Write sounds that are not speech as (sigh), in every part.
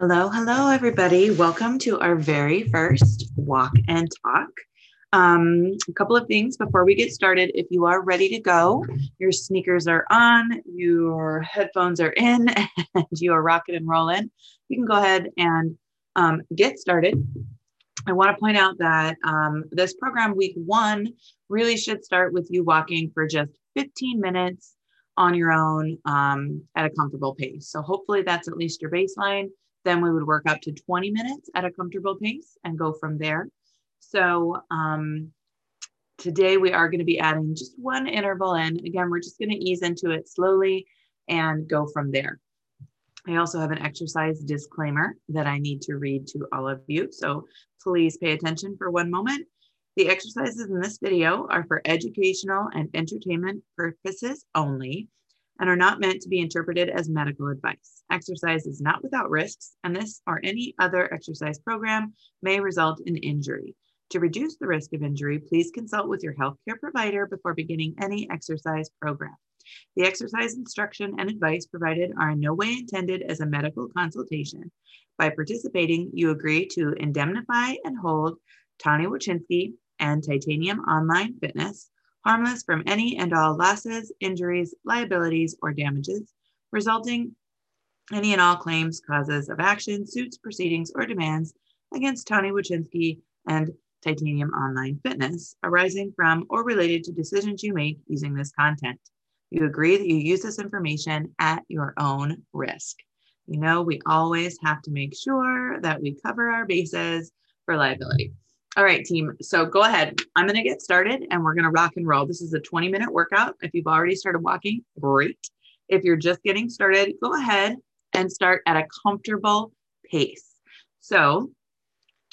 Hello, hello, everybody. Welcome to our very first walk and talk. Um, a couple of things before we get started. If you are ready to go, your sneakers are on, your headphones are in, (laughs) and you are rocking and rolling, you can go ahead and um, get started. I want to point out that um, this program, week one, really should start with you walking for just 15 minutes on your own um, at a comfortable pace. So, hopefully, that's at least your baseline. Then we would work up to 20 minutes at a comfortable pace and go from there. So um, today we are going to be adding just one interval in. Again, we're just going to ease into it slowly and go from there. I also have an exercise disclaimer that I need to read to all of you. So please pay attention for one moment. The exercises in this video are for educational and entertainment purposes only and are not meant to be interpreted as medical advice. Exercise is not without risks, and this or any other exercise program may result in injury. To reduce the risk of injury, please consult with your healthcare provider before beginning any exercise program. The exercise instruction and advice provided are in no way intended as a medical consultation. By participating, you agree to indemnify and hold Tani Wachinski and Titanium Online Fitness harmless from any and all losses, injuries, liabilities, or damages, resulting any and all claims, causes of action, suits, proceedings, or demands against Tani Wachinski and Titanium Online Fitness arising from or related to decisions you make using this content. You agree that you use this information at your own risk. You know, we always have to make sure that we cover our bases for liability. All right, team. So go ahead. I'm going to get started and we're going to rock and roll. This is a 20 minute workout. If you've already started walking, great. If you're just getting started, go ahead and start at a comfortable pace. So,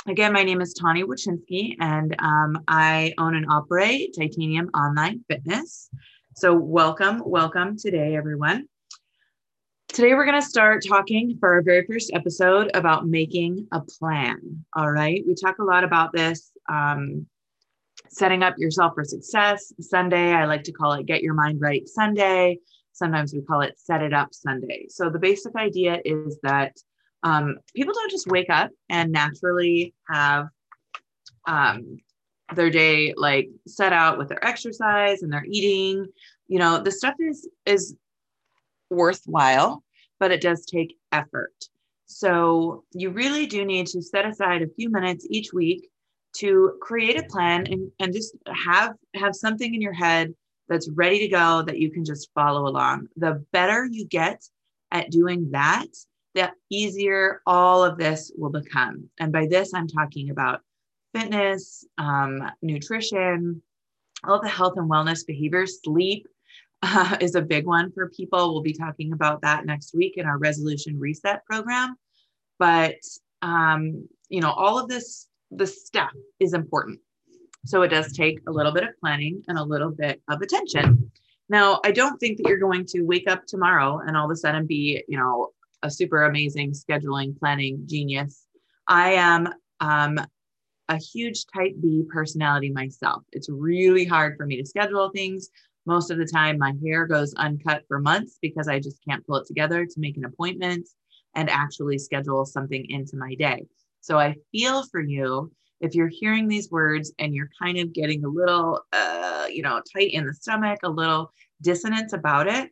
again, my name is Tani Wachinski and um, I own and operate Titanium Online Fitness. So, welcome, welcome today, everyone. Today, we're going to start talking for our very first episode about making a plan. All right. We talk a lot about this um, setting up yourself for success. Sunday, I like to call it Get Your Mind Right Sunday. Sometimes we call it Set It Up Sunday. So, the basic idea is that um, people don't just wake up and naturally have um, their day like set out with their exercise and their eating. You know, the stuff is is worthwhile, but it does take effort. So you really do need to set aside a few minutes each week to create a plan and, and just have have something in your head that's ready to go that you can just follow along. The better you get at doing that, the easier all of this will become. And by this, I'm talking about fitness, um, nutrition, all the health and wellness behaviors, sleep, uh, (laughs) is a big one for people. We'll be talking about that next week in our resolution reset program. But um, you know, all of this, the stuff is important. So it does take a little bit of planning and a little bit of attention. Now, I don't think that you're going to wake up tomorrow and all of a sudden be, you know, a super amazing scheduling planning genius. I am um, a huge type B personality myself. It's really hard for me to schedule things. Most of the time, my hair goes uncut for months because I just can't pull it together to make an appointment and actually schedule something into my day. So I feel for you if you're hearing these words and you're kind of getting a little, uh, you know, tight in the stomach, a little dissonance about it.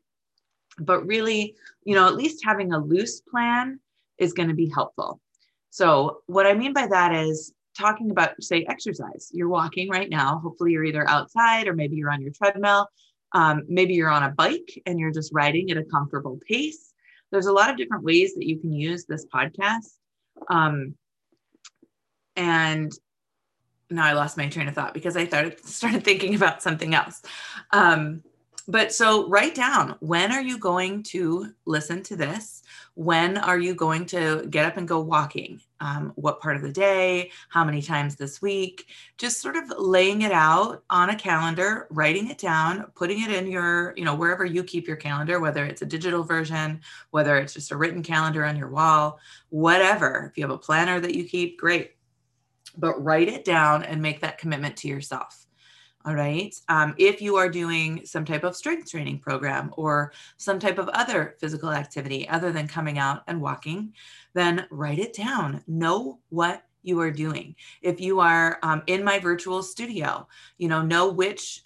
But really, you know, at least having a loose plan is going to be helpful. So, what I mean by that is talking about, say, exercise. You're walking right now. Hopefully, you're either outside or maybe you're on your treadmill. Um, maybe you're on a bike and you're just riding at a comfortable pace. There's a lot of different ways that you can use this podcast. Um, and now I lost my train of thought because I started started thinking about something else. Um, but so write down when are you going to listen to this? When are you going to get up and go walking? Um, what part of the day? How many times this week? Just sort of laying it out on a calendar, writing it down, putting it in your, you know, wherever you keep your calendar, whether it's a digital version, whether it's just a written calendar on your wall, whatever. If you have a planner that you keep, great. But write it down and make that commitment to yourself. All right. Um, if you are doing some type of strength training program or some type of other physical activity other than coming out and walking, then write it down. Know what you are doing. If you are um, in my virtual studio, you know, know which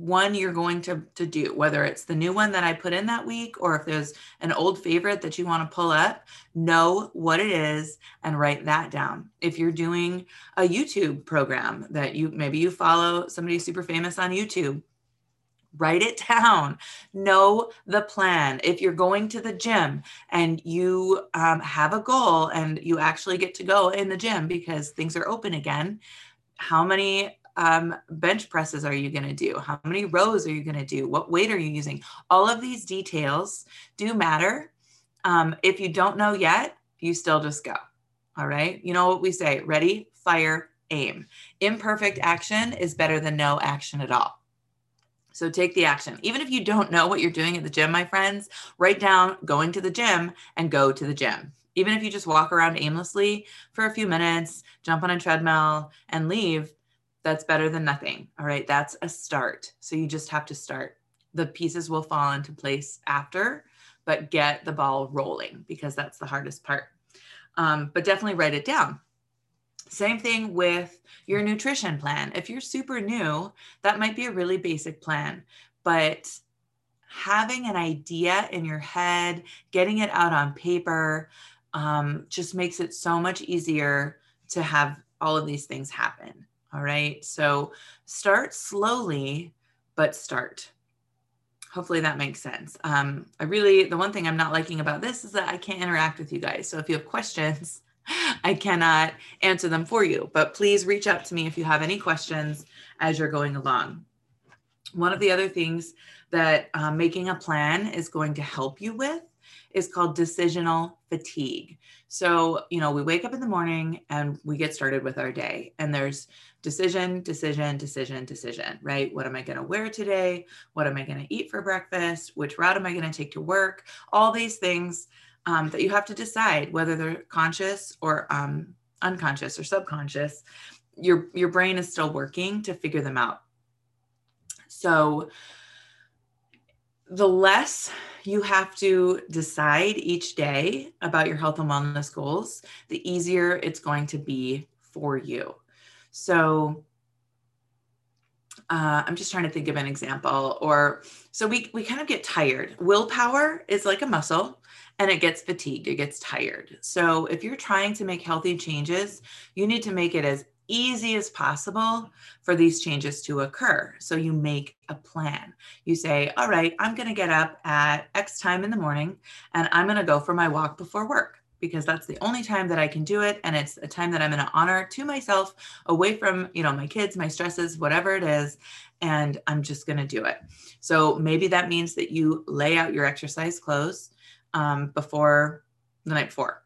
one you're going to, to do, whether it's the new one that I put in that week or if there's an old favorite that you want to pull up, know what it is and write that down. If you're doing a YouTube program that you maybe you follow somebody super famous on YouTube, write it (laughs) down know the plan if you're going to the gym and you um, have a goal and you actually get to go in the gym because things are open again how many um, bench presses are you going to do? How many rows are you going to do? What weight are you using? All of these details do matter. Um, if you don't know yet, you still just go. All right. You know what we say ready, fire, aim. Imperfect action is better than no action at all. So take the action. Even if you don't know what you're doing at the gym, my friends, write down going to the gym and go to the gym. Even if you just walk around aimlessly for a few minutes, jump on a treadmill and leave, that's better than nothing. All right. That's a start. So you just have to start. The pieces will fall into place after, but get the ball rolling because that's the hardest part. Um, but definitely write it down. Same thing with your nutrition plan. If you're super new, that might be a really basic plan, but having an idea in your head, getting it out on paper, um, just makes it so much easier to have all of these things happen. All right. So start slowly, but start. Hopefully that makes sense. Um, I really, the one thing I'm not liking about this is that I can't interact with you guys. So if you have questions, (laughs) I cannot answer them for you, but please reach out to me if you have any questions as you're going along. One of the other things that um, making a plan is going to help you with is called decisional fatigue. So, you know, we wake up in the morning and we get started with our day, and there's decision, decision, decision, decision, right? What am I going to wear today? What am I going to eat for breakfast? Which route am I going to take to work? All these things um, that you have to decide whether they're conscious or um, unconscious or subconscious. Your your brain is still working to figure them out. So the less you have to decide each day about your health and wellness goals, the easier it's going to be for you. So uh, I'm just trying to think of an example. Or so we we kind of get tired. Willpower is like a muscle, and it gets fatigued. It gets tired. So if you're trying to make healthy changes, you need to make it as easy as possible for these changes to occur. So you make a plan. You say, all right, I'm going to get up at X time in the morning and I'm going to go for my walk before work because that's the only time that I can do it. And it's a time that I'm going to honor to myself away from, you know, my kids, my stresses, whatever it is. And I'm just going to do it. So maybe that means that you lay out your exercise clothes um, before the night before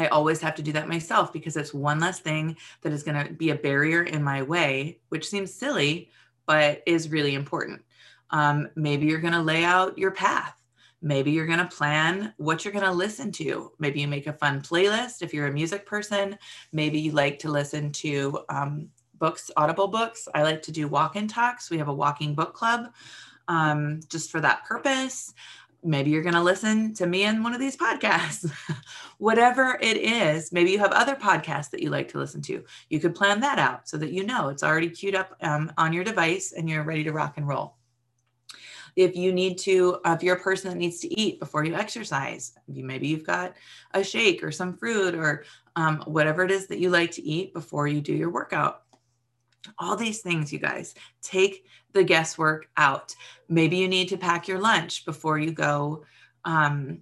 I always have to do that myself because it's one less thing that is going to be a barrier in my way, which seems silly, but is really important. Um, maybe you're going to lay out your path. Maybe you're going to plan what you're going to listen to. Maybe you make a fun playlist if you're a music person. Maybe you like to listen to um, books, audible books. I like to do walk in talks. We have a walking book club um, just for that purpose maybe you're going to listen to me in one of these podcasts. (laughs) Whatever it is, maybe you have other podcasts that you like to listen to. You could plan that out so that you know it's already queued up um, on your device and you're ready to rock and roll. If you need to, if you're a person that needs to eat before you exercise, maybe you've got a shake or some fruit or um, whatever it is that you like to eat before you do your workout all these things, you guys, take the guesswork out. Maybe you need to pack your lunch before you go, um,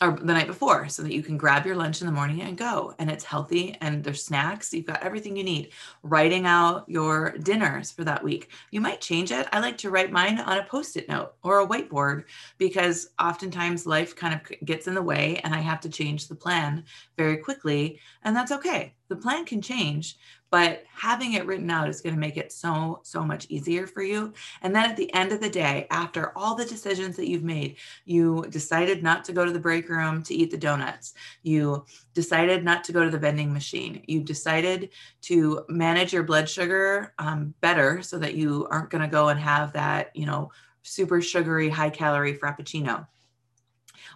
or the night before, so that you can grab your lunch in the morning and go. And it's healthy and there's snacks. You've got everything you need. Writing out your dinners for that week. You might change it. I like to write mine on a post it note or a whiteboard because oftentimes life kind of gets in the way and I have to change the plan very quickly. And that's okay. The plan can change, but having it written out is going to make it so so much easier for you. And then at the end of the day after all the decisions that you've made you decided not to go to the break room to eat the donuts. You decided not to go to the vending machine. You decided to manage your blood sugar um, better so that you aren't going to go and have that you know super sugary high calorie frappuccino.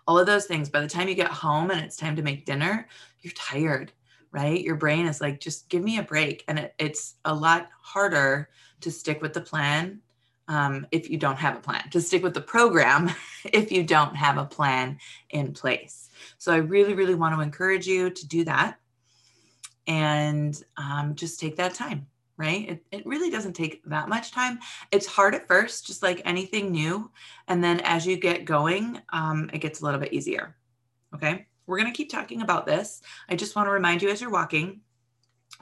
All of those things by the time you get home and it's time to make dinner you're tired right? Your brain is like, just give me a break. And it, it's a lot harder to stick with the plan um, if you don't have a plan, to stick with the program (laughs) if you don't have a plan in place. So I really, really want to encourage you to do that and um, just take that time, right? It, it really doesn't take that much time. It's hard at first, just like anything new. And then as you get going, um, it gets a little bit easier. Okay. We're going to keep talking about this. I just want to remind you as you're walking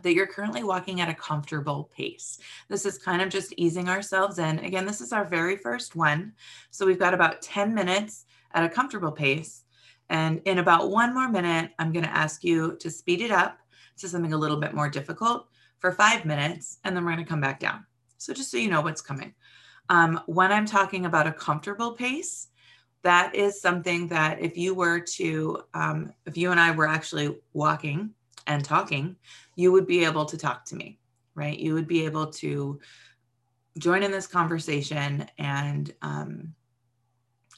that you're currently walking at a comfortable pace. This is kind of just easing ourselves in. Again, this is our very first one. So we've got about 10 minutes at a comfortable pace. And in about one more minute, I'm going to ask you to speed it up to something a little bit more difficult for five minutes, and then we're going to come back down. So just so you know what's coming. Um, when I'm talking about a comfortable pace, that is something that if you were to, um, if you and I were actually walking and talking, you would be able to talk to me, right? You would be able to join in this conversation and um,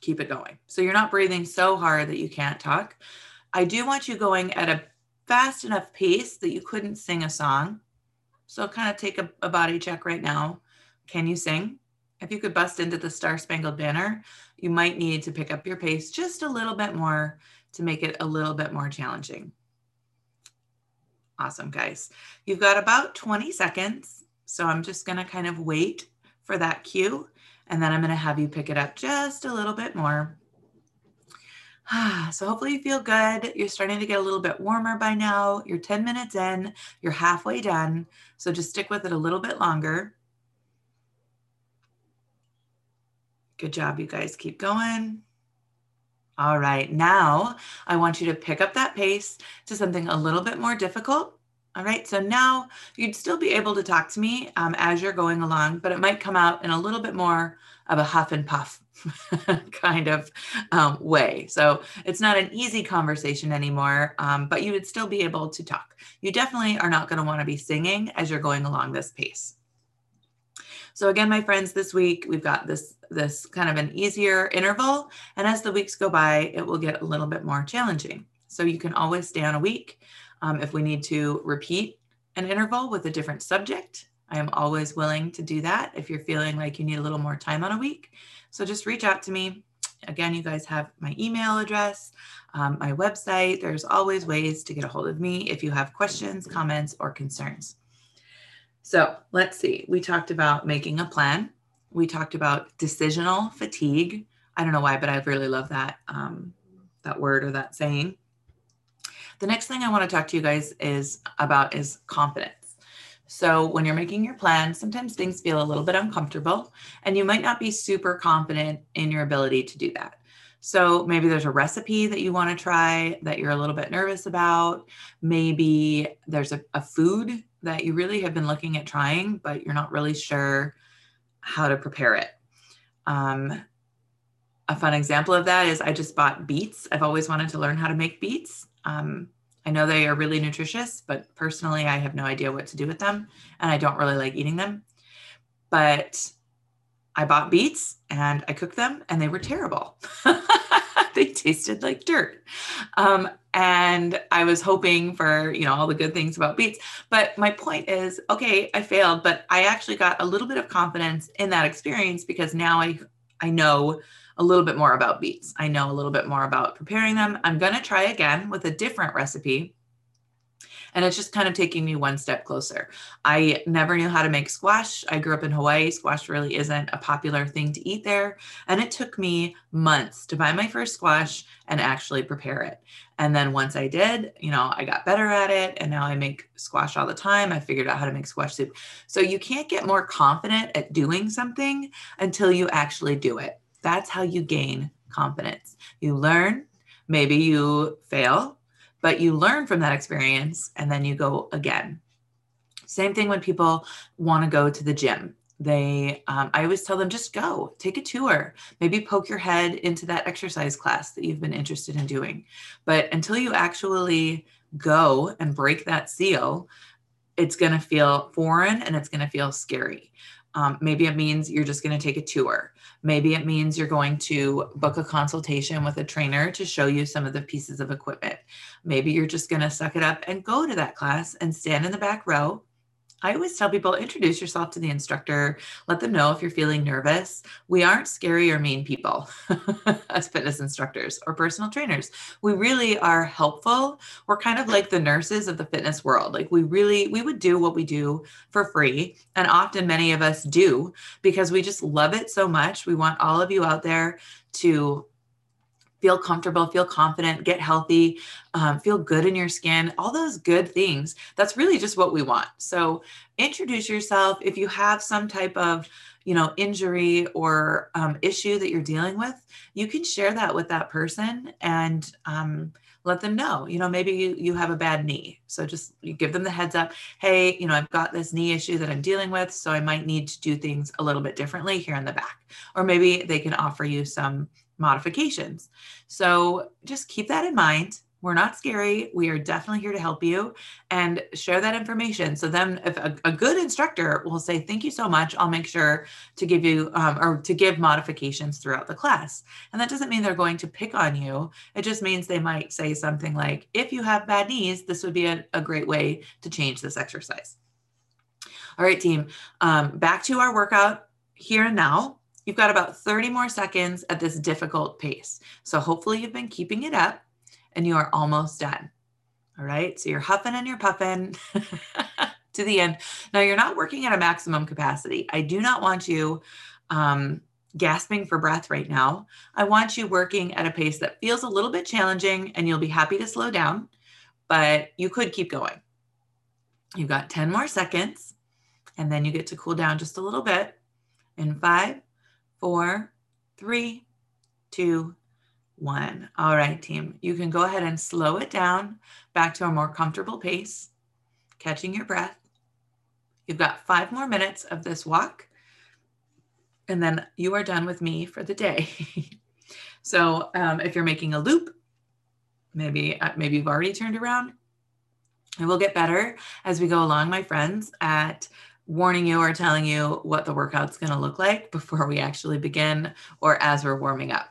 keep it going. So you're not breathing so hard that you can't talk. I do want you going at a fast enough pace that you couldn't sing a song. So kind of take a, a body check right now. Can you sing? If you could bust into the Star Spangled Banner, you might need to pick up your pace just a little bit more to make it a little bit more challenging. Awesome, guys. You've got about 20 seconds. So I'm just to kind of wait for that cue. And then I'm to have you pick it up just a little bit more. (sighs) So hopefully you feel good. You're starting to get a little bit warmer by now. You're 10 minutes in, you're halfway done. So just stick with it a little bit longer. Good job, you guys. Keep going. All right, now I want you to pick up that pace to something a little bit more difficult. All right, so now you'd still be able to talk to me um, as you're going along, but it might come out in a little bit more of a huff and puff (laughs) kind of um, way. So it's not an easy conversation anymore, um, but you would still be able to talk. You definitely are not going to want to be singing as you're going along this pace. So again, my friends, this week we've got this this kind of an easier interval, and as the weeks go by, it will get a little bit more challenging. So you can always stay on a week. Um, if we need to repeat an interval with a different subject, I am always willing to do that if you're feeling like you need a little more time on a week. So just reach out to me. Again, you guys have my email address, um, my website. There's always ways to get a hold of me if you have questions, comments, or concerns. So let's see. We talked about making a plan. We talked about decisional fatigue. I don't know why, but I really love that um, that word or that saying. The next thing I want to talk to you guys is about is confidence. So when you're making your plan, sometimes things feel a little bit uncomfortable, and you might not be super confident in your ability to do that. So maybe there's a recipe that you want to try that you're a little bit nervous about. Maybe there's a, a food that you really have been looking at trying, but you're not really sure how to prepare it. Um, a fun example of that is I just bought beets. I've always wanted to learn how to make beets. Um, I know they are really nutritious, but personally, I have no idea what to do with them, and I don't really like eating them. But I bought beets and I cooked them, and they were terrible. (laughs) they tasted like dirt. Um, and I was hoping for, you know, all the good things about beets. But my point is, okay, I failed, but I actually got a little bit of confidence in that experience because now I I know a little bit more about beets. I know a little bit more about preparing them. I'm going to try again with a different recipe and it's just kind of taking me one step closer. I never knew how to make squash. I grew up in Hawaii. Squash really isn't a popular thing to eat there. And it took me months to buy my first squash and actually prepare it. And then once I did, you know, I got better at it. And now I make squash all the time. I figured out how to make squash soup. So you can't get more confident at doing something until you actually do it. That's how you gain confidence. You learn, maybe you fail, but you learn from that experience and then you go again. Same thing when people want to go to the gym. They, um, I always tell them just go, take a tour, maybe poke your head into that exercise class that you've been interested in doing. But until you actually go and break that seal, it's going to feel foreign and it's going to feel scary. Um, maybe it means you're just going to take a tour. Maybe it means you're going to book a consultation with a trainer to show you some of the pieces of equipment. Maybe you're just going to suck it up and go to that class and stand in the back row I always tell people introduce yourself to the instructor, let them know if you're feeling nervous. We aren't scary or mean people (laughs) as fitness instructors or personal trainers. We really are helpful. We're kind of like the nurses of the fitness world. Like we really we would do what we do for free and often many of us do because we just love it so much. We want all of you out there to feel comfortable, feel confident, get healthy, um, feel good in your skin, all those good things. That's really just what we want. So introduce yourself. If you have some type of you know injury or um, issue that you're dealing with you can share that with that person and um, let them know you know maybe you, you have a bad knee so just you give them the heads up hey you know i've got this knee issue that i'm dealing with so i might need to do things a little bit differently here in the back or maybe they can offer you some modifications. So just keep that in mind. We're not scary. We are definitely here to help you and share that information. So then, if a, a good instructor will say, "Thank you so much," I'll make sure to give you um, or to give modifications throughout the class. And that doesn't mean they're going to pick on you. It just means they might say something like, "If you have bad knees, this would be a, a great way to change this exercise." All right, team. Um, back to our workout here and now. You've got about 30 more seconds at this difficult pace. So hopefully you've been keeping it up and you are almost done. All right. So you're huffing and you're puffing (laughs) to the end. Now you're not working at a maximum capacity. I do not want you um, gasping for breath right now. I want you working at a pace that feels a little bit challenging and you'll be happy to slow down, but you could keep going. You've got 10 more seconds and then you get to cool down just a little bit in five, four, three, two, one. All right, team. You can go ahead and slow it down back to a more comfortable pace, catching your breath. You've got five more minutes of this walk, and then you are done with me for the day. (laughs) so um, if you're making a loop, maybe uh, maybe you've already turned around. It will get better as we go along, my friends, at warning you or telling you what the workout's going to look like before we actually begin or as we're warming up.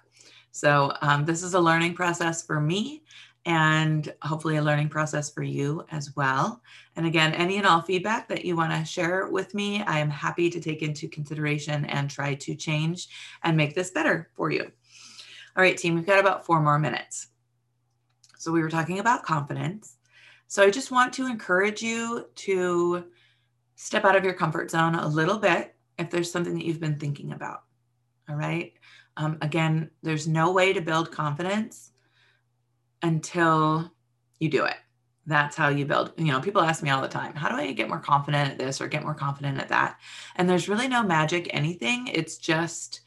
So, um, this is a learning process for me and hopefully a learning process for you as well. And again, any and all feedback that you want to share with me, I am happy to take into consideration and try to change and make this better for you. All right, team, we've got about four more minutes. So, we were talking about confidence. So, I just want to encourage you to step out of your comfort zone a little bit if there's something that you've been thinking about. All right. Um, again, there's no way to build confidence until you do it. That's how you build. You know, people ask me all the time, how do I get more confident at this or get more confident at that? And there's really no magic anything. It's just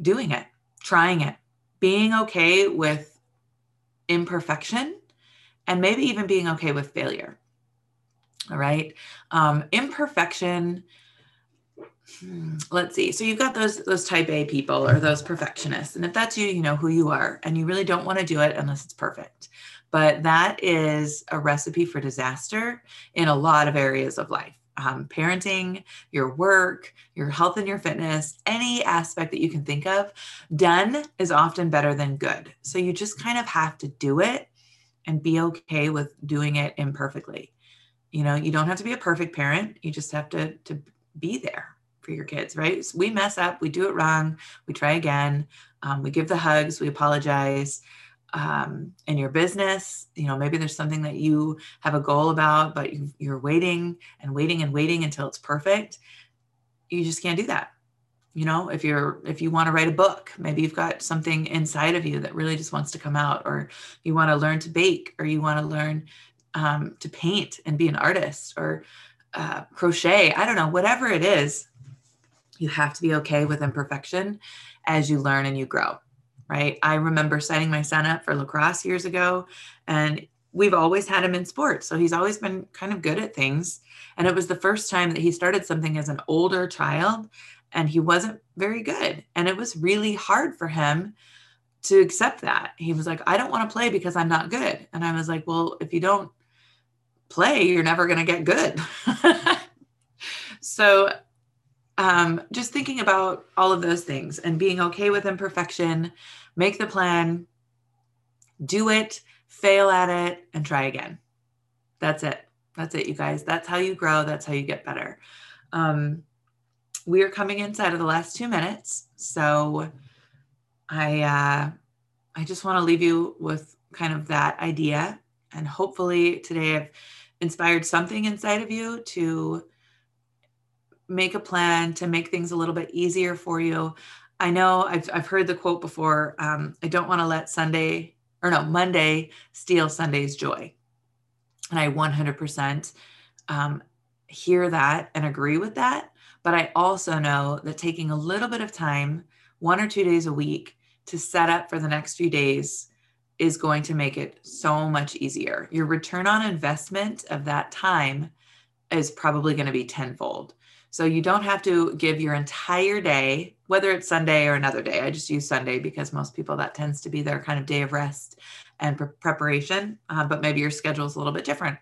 doing it, trying it, being okay with imperfection, and maybe even being okay with failure. All right. Um, imperfection. Hmm, let's see. So you've got those those type A people or those perfectionists. And if that's you, you know who you are and you really don't want to do it unless it's perfect. But that is a recipe for disaster in a lot of areas of life. Um, parenting, your work, your health and your fitness, any aspect that you can think of, done is often better than good. So you just kind of have to do it and be okay with doing it imperfectly you know you don't have to be a perfect parent. You just have to to be there for your kids right? So we mess up. We do it wrong. We try again. Um, we give the hugs. We apologize. Um, in your business you know maybe there's something that you have a goal about but you, you're waiting and waiting and waiting until it's perfect. You just can't do that. You know if you're if you want to write a book maybe you've got something inside of you that really just wants to come out or you want to learn to bake or you want to learn um, to paint and be an artist or uh, crochet. I don't know, whatever it is, you have to be okay with imperfection as you learn and you grow, right? I remember signing my son up for lacrosse years ago, and we've always had him in sports. So he's always been kind of good at things. And it was the first time that he started something as an older child and he wasn't very good. And it was really hard for him to accept that. He was like, I don't want to play because I'm not good. And I was like, well, if you don't play, you're never going to get good. (laughs) so um, just thinking about all of those things and being okay with imperfection, make the plan, do it, fail at it, and try again. That's it. That's it, you guys. That's how you grow. That's how you get better. Um, we are coming inside of the last two minutes. So I uh, I just want to leave you with kind of that idea. And hopefully today I've inspired something inside of you to make a plan to make things a little bit easier for you. I know I've, I've heard the quote before um, I don't want to let Sunday or no, Monday steal Sunday's joy. And I 100% um, hear that and agree with that. But I also know that taking a little bit of time, one or two days a week, to set up for the next few days is going to make it so much easier. Your return on investment of that time is probably going to be tenfold. So you don't have to give your entire day, whether it's Sunday or another day. I just use Sunday because most people that tends to be their kind of day of rest and pre- preparation, uh, but maybe your schedule is a little bit different.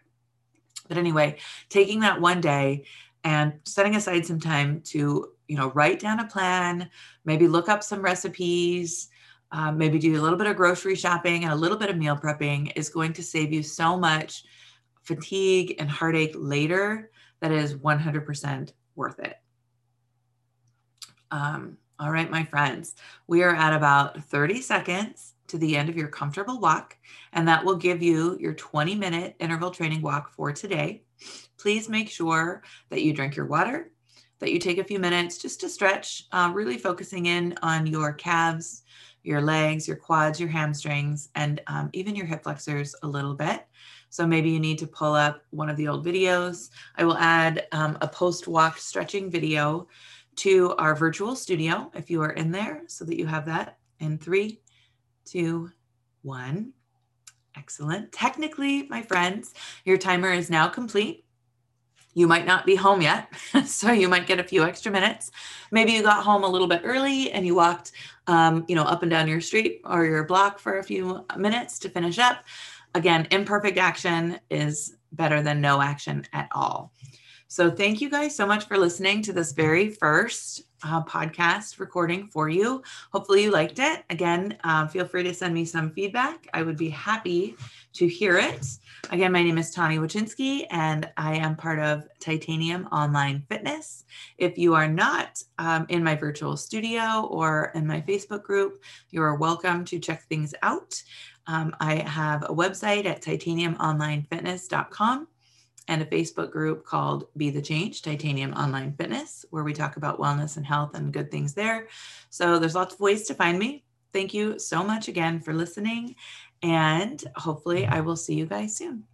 But anyway, taking that one day and setting aside some time to, you know, write down a plan, maybe look up some recipes, um, maybe do a little bit of grocery shopping and a little bit of meal prepping is going to save you so much fatigue and heartache later that is 100% worth it. Um, all right, my friends, we are at about 30 seconds to the end of your comfortable walk, and that will give you your 20 minute interval training walk for today. Please make sure that you drink your water, that you take a few minutes just to stretch, uh, really focusing in on your calves, your legs, your quads, your hamstrings, and um, even your hip flexors a little bit. So maybe you need to pull up one of the old videos. I will add um, a post walk stretching video to our virtual studio if you are in there so that you have that in three, two, one. Excellent. Technically, my friends, your timer is now complete. You might not be home yet, (laughs) so you might get a few extra minutes. Maybe you got home a little bit early and you walked, um, you know, up and down your street or your block for a few minutes to finish up. Again, imperfect action is better than no action at all. So, thank you guys so much for listening to this very first uh, podcast recording for you. Hopefully, you liked it. Again, uh, feel free to send me some feedback. I would be happy to hear it. Again, my name is Tani Wachinski, and I am part of Titanium Online Fitness. If you are not um, in my virtual studio or in my Facebook group, you are welcome to check things out. Um, I have a website at titaniumonlinefitness.com and a Facebook group called Be the Change Titanium Online Fitness, where we talk about wellness and health and good things there. So there's lots of ways to find me. Thank you so much again for listening, and hopefully, I will see you guys soon.